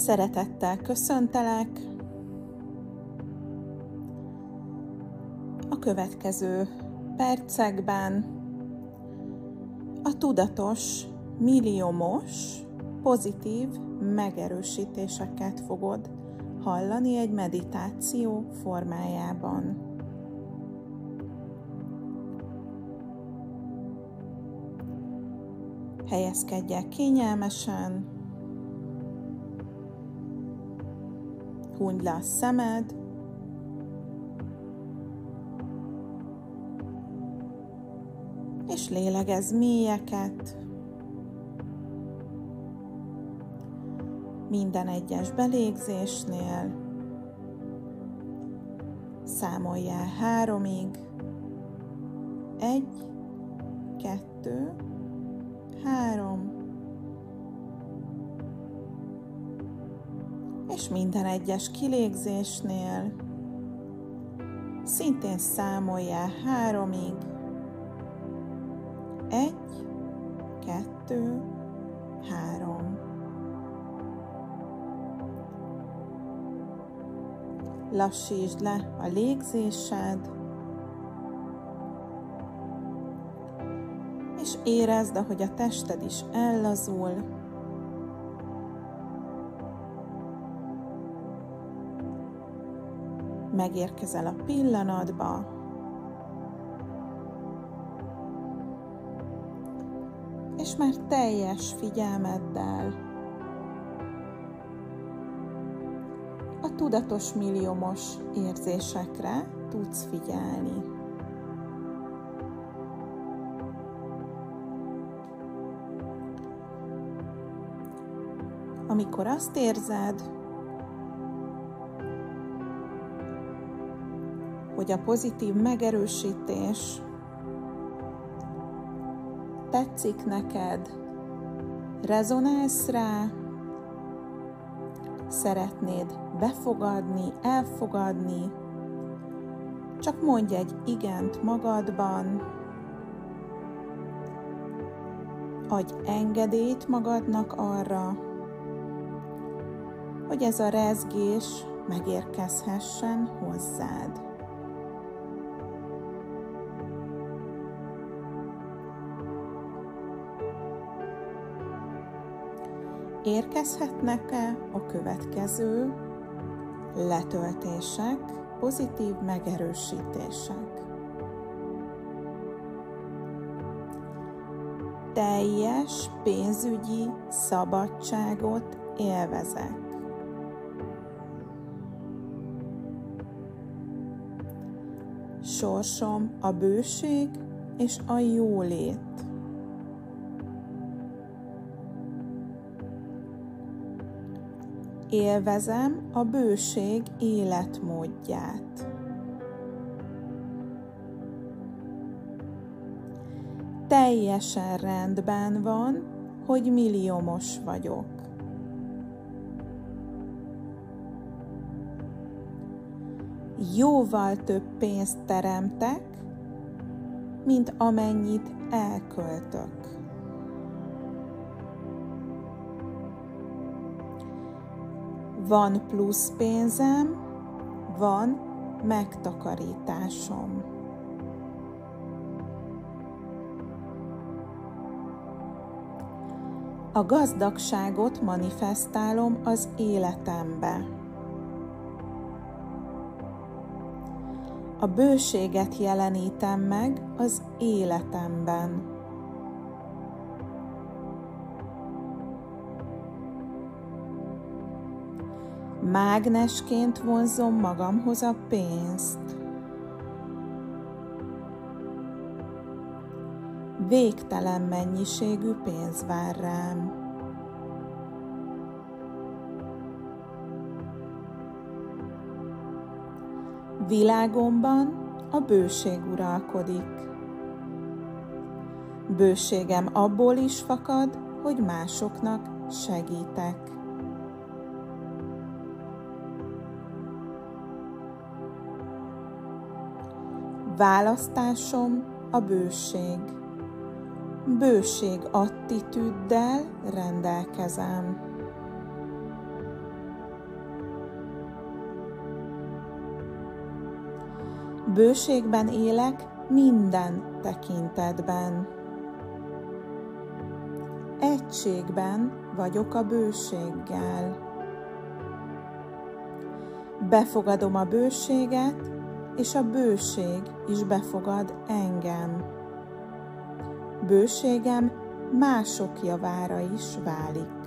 Szeretettel köszöntelek. A következő percekben a tudatos, milliómos, pozitív megerősítéseket fogod hallani egy meditáció formájában. Helyezkedj el kényelmesen, le a szemed, és lélegez mélyeket. Minden egyes belégzésnél számoljál háromig. Egy, És minden egyes kilégzésnél szintén számoljál háromig. Egy, kettő, három. Lassítsd le a légzésed, és érezd, ahogy a tested is ellazul. Megérkezel a pillanatba, és már teljes figyelmeddel a tudatos milliómos érzésekre tudsz figyelni. Amikor azt érzed, hogy a pozitív megerősítés tetszik neked, rezonálsz rá, szeretnéd befogadni, elfogadni, csak mondj egy igent magadban, adj engedélyt magadnak arra, hogy ez a rezgés megérkezhessen hozzád. Érkezhetnek-e a következő letöltések, pozitív megerősítések? Teljes pénzügyi szabadságot élvezek. Sorsom a bőség és a jólét. Élvezem a bőség életmódját. Teljesen rendben van, hogy milliómos vagyok. Jóval több pénzt teremtek, mint amennyit elköltök. Van plusz pénzem, van megtakarításom. A gazdagságot manifestálom az életembe. A bőséget jelenítem meg az életemben. Mágnesként vonzom magamhoz a pénzt. Végtelen mennyiségű pénz vár rám. Világomban a bőség uralkodik. Bőségem abból is fakad, hogy másoknak segítek. Választásom a bőség. Bőség attitűddel rendelkezem. Bőségben élek minden tekintetben. Egységben vagyok a bőséggel. Befogadom a bőséget, és a bőség is befogad engem. Bőségem mások javára is válik.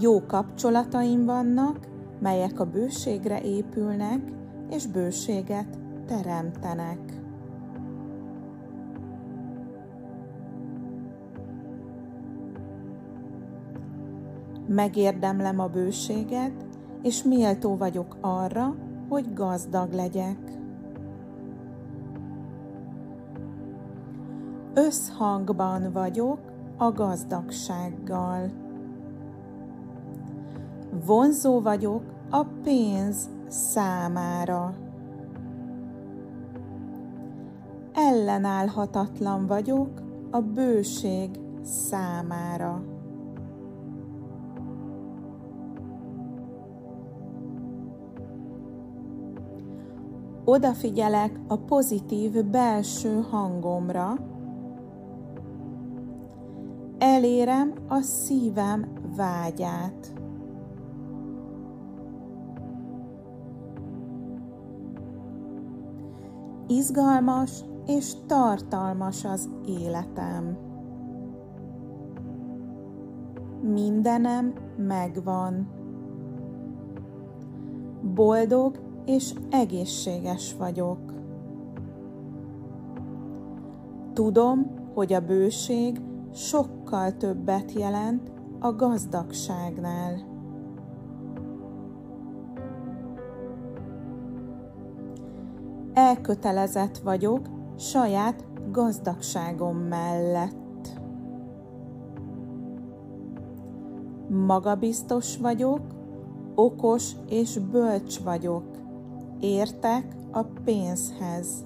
Jó kapcsolataim vannak, melyek a bőségre épülnek, és bőséget teremtenek. Megérdemlem a bőséget, és méltó vagyok arra, hogy gazdag legyek. Összhangban vagyok a gazdagsággal. Vonzó vagyok a pénz számára. Ellenállhatatlan vagyok a bőség számára. Odafigyelek a pozitív belső hangomra, elérem a szívem vágyát. Izgalmas és tartalmas az életem. Mindenem megvan. Boldog és egészséges vagyok. Tudom, hogy a bőség sokkal többet jelent a gazdagságnál. Elkötelezett vagyok saját gazdagságom mellett. Magabiztos vagyok, okos és bölcs vagyok. Értek a pénzhez.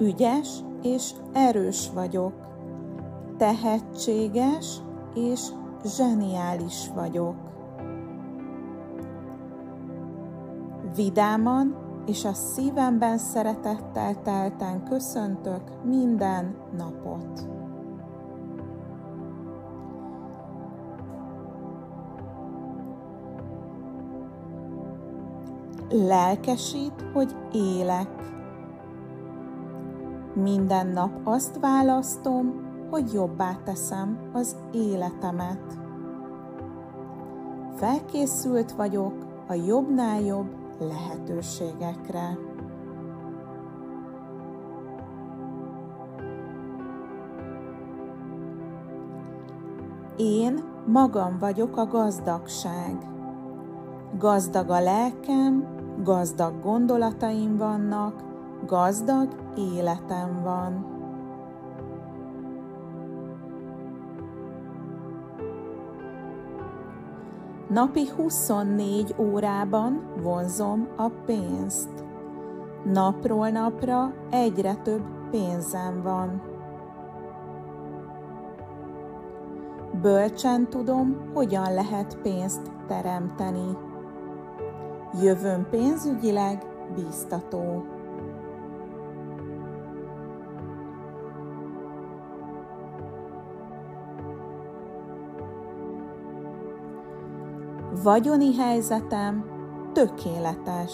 Ügyes és erős vagyok tehetséges és zseniális vagyok. Vidáman és a szívemben szeretettel telten köszöntök minden napot. Lelkesít, hogy élek. Minden nap azt választom, hogy jobbá teszem az életemet. Felkészült vagyok a jobbnál jobb lehetőségekre. Én magam vagyok a gazdagság. Gazdag a lelkem, gazdag gondolataim vannak, gazdag életem van. Napi 24 órában vonzom a pénzt. Napról napra egyre több pénzem van. Bölcsen tudom, hogyan lehet pénzt teremteni. Jövőm pénzügyileg bíztató. Vagyoni helyzetem tökéletes.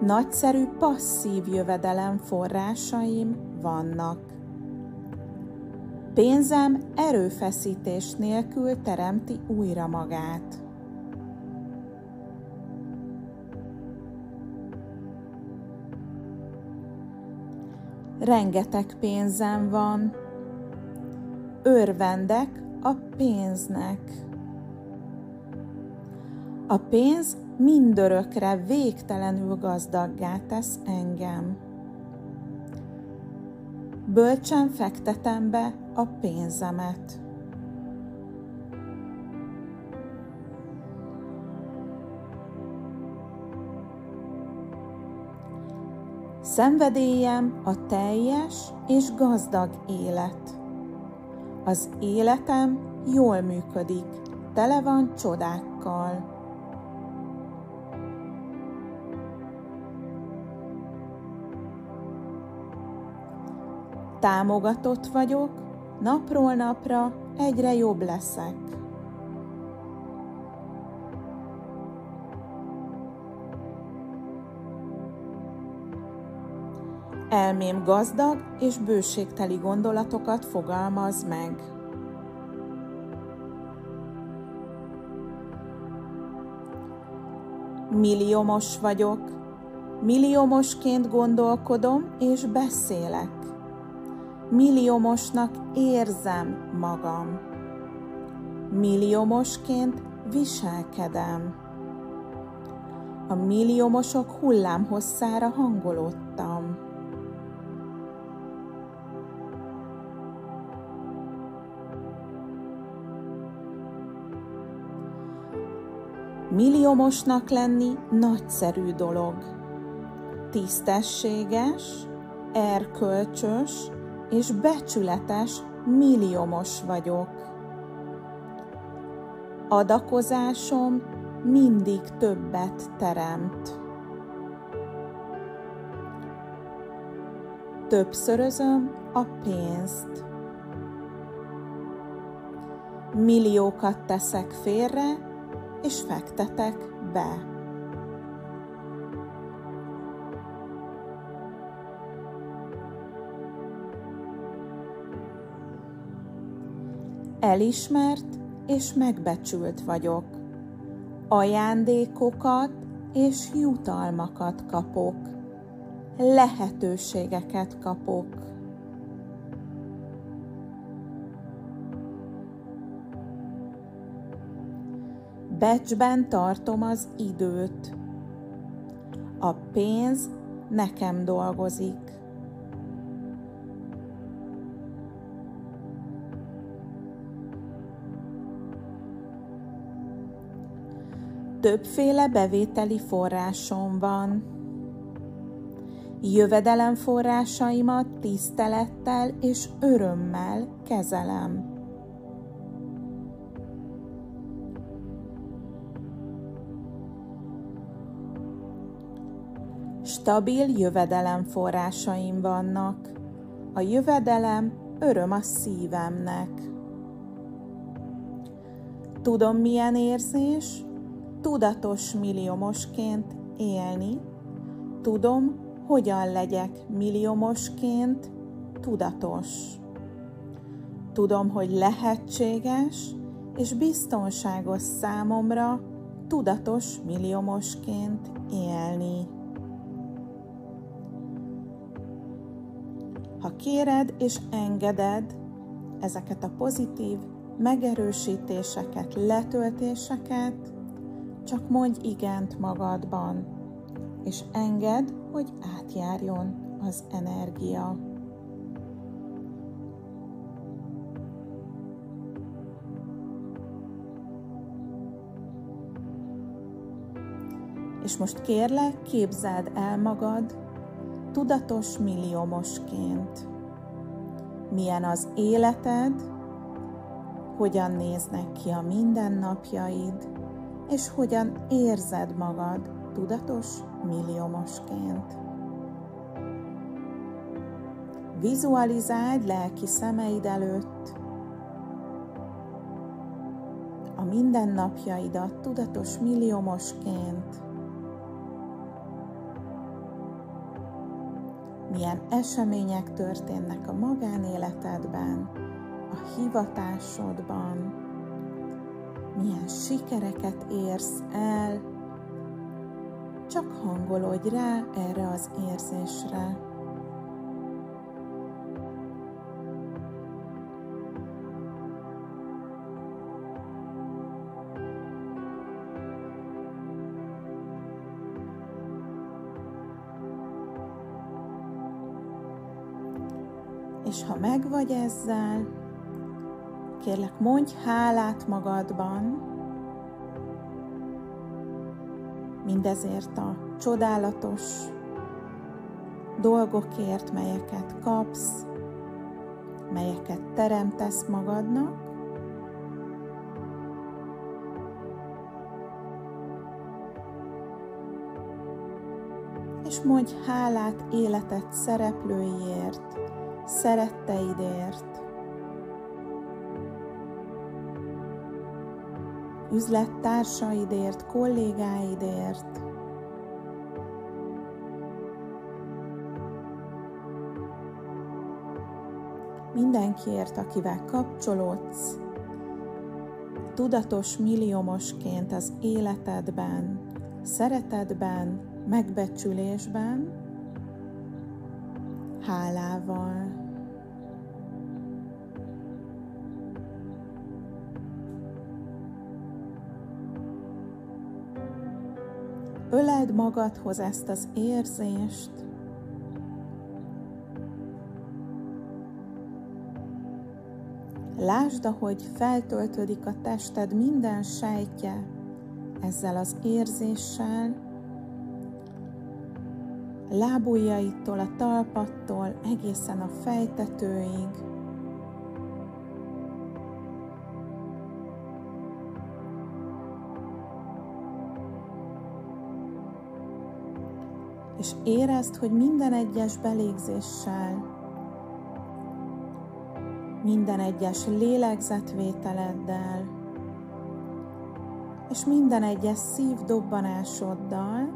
Nagyszerű passzív jövedelem forrásaim vannak. Pénzem erőfeszítés nélkül teremti újra magát. Rengeteg pénzem van. Örvendek a pénznek. A pénz mindörökre végtelenül gazdaggá tesz engem. Bölcsen fektetem be a pénzemet. Szenvedélyem a teljes és gazdag élet. Az életem jól működik, tele van csodákkal. Támogatott vagyok, napról napra egyre jobb leszek. Elmém gazdag és bőségteli gondolatokat fogalmaz meg. Milliómos vagyok, milliómosként gondolkodom és beszélek. Milliómosnak érzem magam. Milliómosként viselkedem. A milliómosok hullámhosszára hangolódtam. Milliómosnak lenni nagyszerű dolog. Tisztességes, erkölcsös és becsületes milliómos vagyok. Adakozásom mindig többet teremt. Többszörözöm a pénzt. Milliókat teszek félre, és fektetek be. Elismert és megbecsült vagyok. Ajándékokat és jutalmakat kapok. Lehetőségeket kapok Becsben tartom az időt. A pénz nekem dolgozik. Többféle bevételi forrásom van. Jövedelem forrásaimat tisztelettel és örömmel kezelem. Stabil jövedelem forrásaim vannak. A jövedelem öröm a szívemnek. Tudom, milyen érzés tudatos milliómosként élni. Tudom, hogyan legyek milliómosként tudatos. Tudom, hogy lehetséges és biztonságos számomra tudatos milliómosként élni. Ha kéred és engeded ezeket a pozitív megerősítéseket, letöltéseket, csak mondj igent magadban, és engedd, hogy átjárjon az energia. És most kérlek, képzeld el magad tudatos milliómosként. Milyen az életed, hogyan néznek ki a mindennapjaid, és hogyan érzed magad tudatos milliómosként. Vizualizáld lelki szemeid előtt. A mindennapjaidat tudatos milliómosként, milyen események történnek a magánéletedben, a hivatásodban, milyen sikereket érsz el, csak hangolódj rá erre az érzésre. És ha megvagy ezzel, kérlek mondj hálát magadban, mindezért a csodálatos, dolgokért, melyeket kapsz, melyeket teremtesz magadnak, és mondj hálát életed szereplőiért, szeretteidért, üzlettársaidért, kollégáidért, mindenkiért, akivel kapcsolódsz, tudatos milliómosként az életedben, szeretetben, megbecsülésben, hálával. Öled magadhoz ezt az érzést, Lásd, ahogy feltöltődik a tested minden sejtje ezzel az érzéssel, lábujjaitól, a talpattól egészen a fejtetőig. És érezd, hogy minden egyes belégzéssel minden egyes lélegzetvételeddel, és minden egyes szívdobbanásoddal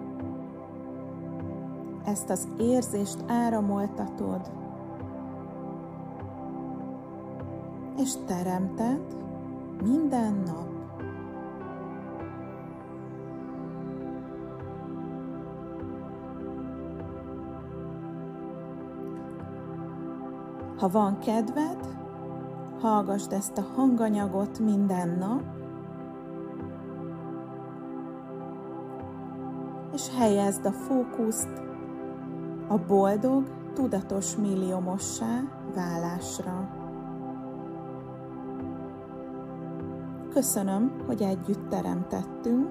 ezt az érzést áramoltatod, és teremted minden nap. Ha van kedved, hallgassd ezt a hanganyagot minden nap, és helyezd a fókuszt a boldog, tudatos milliómossá válásra. Köszönöm, hogy együtt teremtettünk,